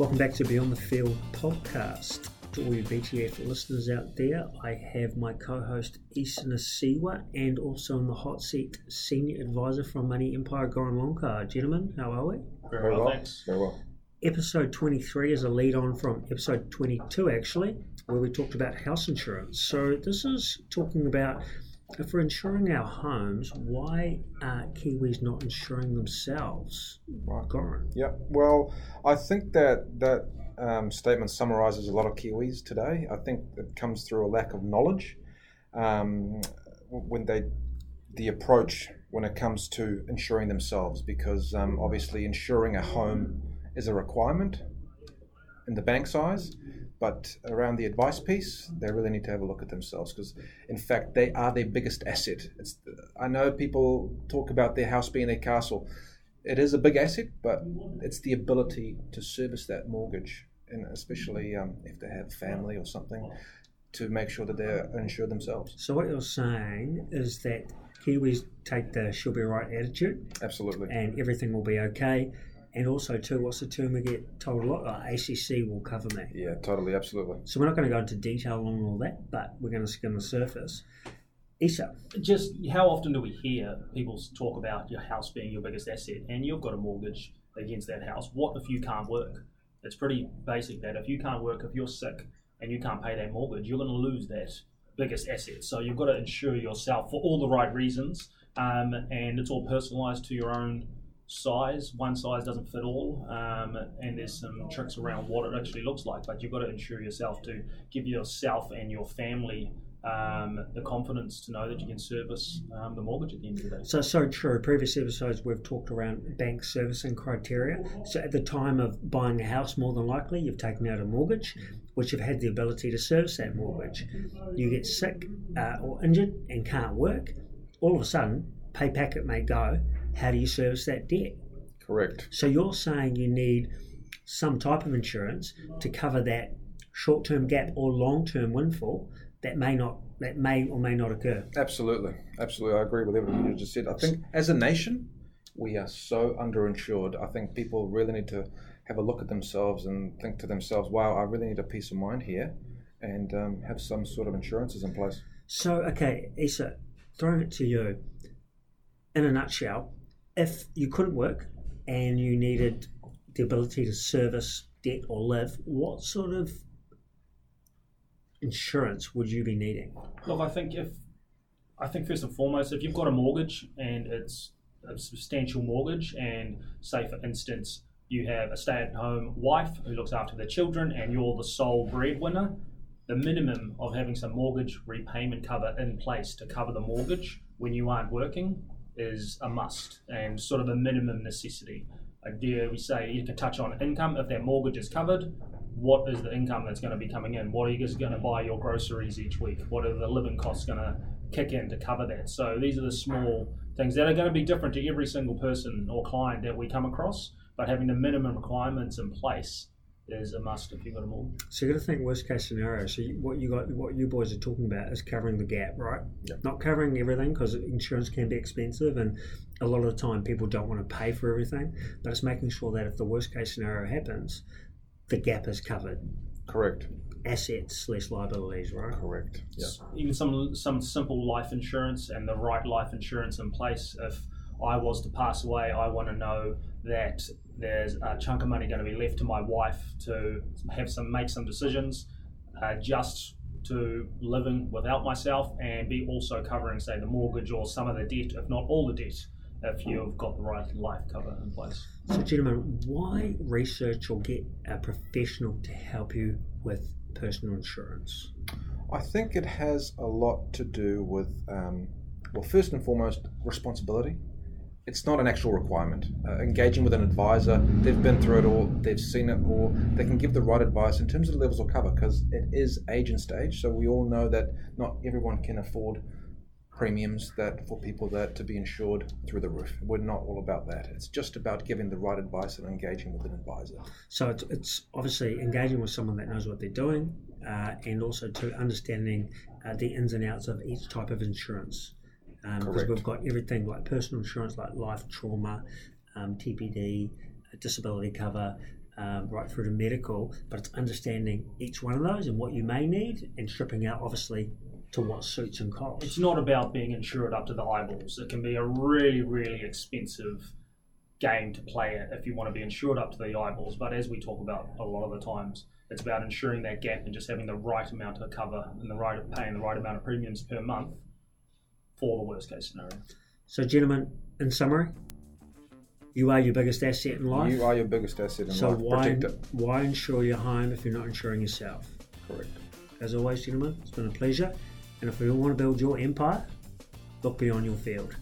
Welcome back to Beyond the Field podcast. To all you BTF listeners out there, I have my co-host Isa Nasiwa and also on the hot seat, senior advisor from Money Empire, Goran Longcar. Gentlemen, how are we? Very well, thanks. Very well. Episode 23 is a lead on from episode 22, actually, where we talked about house insurance. So this is talking about if we're insuring our homes, why are Kiwis not insuring themselves? Right. Goran. Yeah. Well, I think that that um, statement summarizes a lot of Kiwis today. I think it comes through a lack of knowledge um, when they the approach when it comes to insuring themselves, because um, obviously insuring a home is a requirement in the bank size. But around the advice piece, they really need to have a look at themselves because, in fact, they are their biggest asset. It's, I know people talk about their house being their castle. It is a big asset, but it's the ability to service that mortgage, and especially um, if they have family or something, to make sure that they're insured themselves. So what you're saying is that Kiwis take the she'll be right attitude Absolutely. and everything will be okay. And also, too, what's the term we get told a lot? Oh, ACC will cover me. Yeah, totally, absolutely. So we're not going to go into detail on all that, but we're going to skim the surface. Isa, Just how often do we hear people talk about your house being your biggest asset and you've got a mortgage against that house? What if you can't work? It's pretty basic that if you can't work, if you're sick and you can't pay that mortgage, you're going to lose that biggest asset. So you've got to insure yourself for all the right reasons, um, and it's all personalised to your own size. One size doesn't fit all, um, and there's some tricks around what it actually looks like. But you've got to ensure yourself to give yourself and your family um, the confidence to know that you can service um, the mortgage at the end of the day. so so true. Previous episodes we've talked around bank servicing criteria. So at the time of buying a house, more than likely you've taken out a mortgage, which you've had the ability to service that mortgage. You get sick uh, or injured and can't work. All of a sudden, pay packet may go. How do you service that debt? Correct. So you're saying you need some type of insurance to cover that short-term gap or long-term windfall that may not that may or may not occur. Absolutely, absolutely. I agree with everything you just said. I think as a nation, we are so underinsured. I think people really need to have a look at themselves and think to themselves, "Wow, I really need a peace of mind here," and um, have some sort of insurances in place. So okay, Isa, throwing it to you. In a nutshell, if you couldn't work and you needed the ability to service debt or live, what sort of insurance would you be needing? Look, I think if I think first and foremost, if you've got a mortgage and it's a substantial mortgage, and say for instance you have a stay-at-home wife who looks after their children, and you're the sole breadwinner, the minimum of having some mortgage repayment cover in place to cover the mortgage when you aren't working is a must and sort of a minimum necessity. Uh, dare we say you can touch on income if their mortgage is covered. What is the income that's going to be coming in? What are you going to buy your groceries each week? What are the living costs going to kick in to cover that? So these are the small things that are going to be different to every single person or client that we come across. But having the minimum requirements in place is a must if you've got a mortgage. So you got to think worst case scenario. So you, what you got, what you boys are talking about is covering the gap, right? Yep. Not covering everything because insurance can be expensive, and a lot of the time people don't want to pay for everything. But it's making sure that if the worst case scenario happens, the gap is covered. Correct. Assets less liabilities, right? Correct. Yeah. even some some simple life insurance and the right life insurance in place. If I was to pass away, I want to know that there's a chunk of money going to be left to my wife to have some make some decisions, uh, just to living without myself, and be also covering say the mortgage or some of the debt, if not all the debt, if you've got the right life cover in place. So, gentlemen, why research or get a professional to help you with personal insurance? I think it has a lot to do with, um, well, first and foremost, responsibility. It's not an actual requirement. Uh, engaging with an advisor, they've been through it all, they've seen it all, they can give the right advice in terms of the levels of cover because it is age and stage. So we all know that not everyone can afford premiums that for people that to be insured through the roof. We're not all about that. It's just about giving the right advice and engaging with an advisor. So it's, it's obviously engaging with someone that knows what they're doing, uh, and also to understanding uh, the ins and outs of each type of insurance. Um, because Correct. we've got everything like personal insurance, like life, trauma, um, TPD, uh, disability cover, um, right through to medical, but it's understanding each one of those and what you may need and stripping out, obviously, to what suits and costs. It's not about being insured up to the eyeballs. It can be a really, really expensive game to play it if you want to be insured up to the eyeballs. But as we talk about a lot of the times, it's about ensuring that gap and just having the right amount of cover and the right of paying the right amount of premiums per month for the worst case scenario. So, gentlemen, in summary, you are your biggest asset in life. You are your biggest asset in so life. So why why insure your home if you're not insuring yourself? Correct. As always, gentlemen, it's been a pleasure. And if we all want to build your empire, look beyond your field.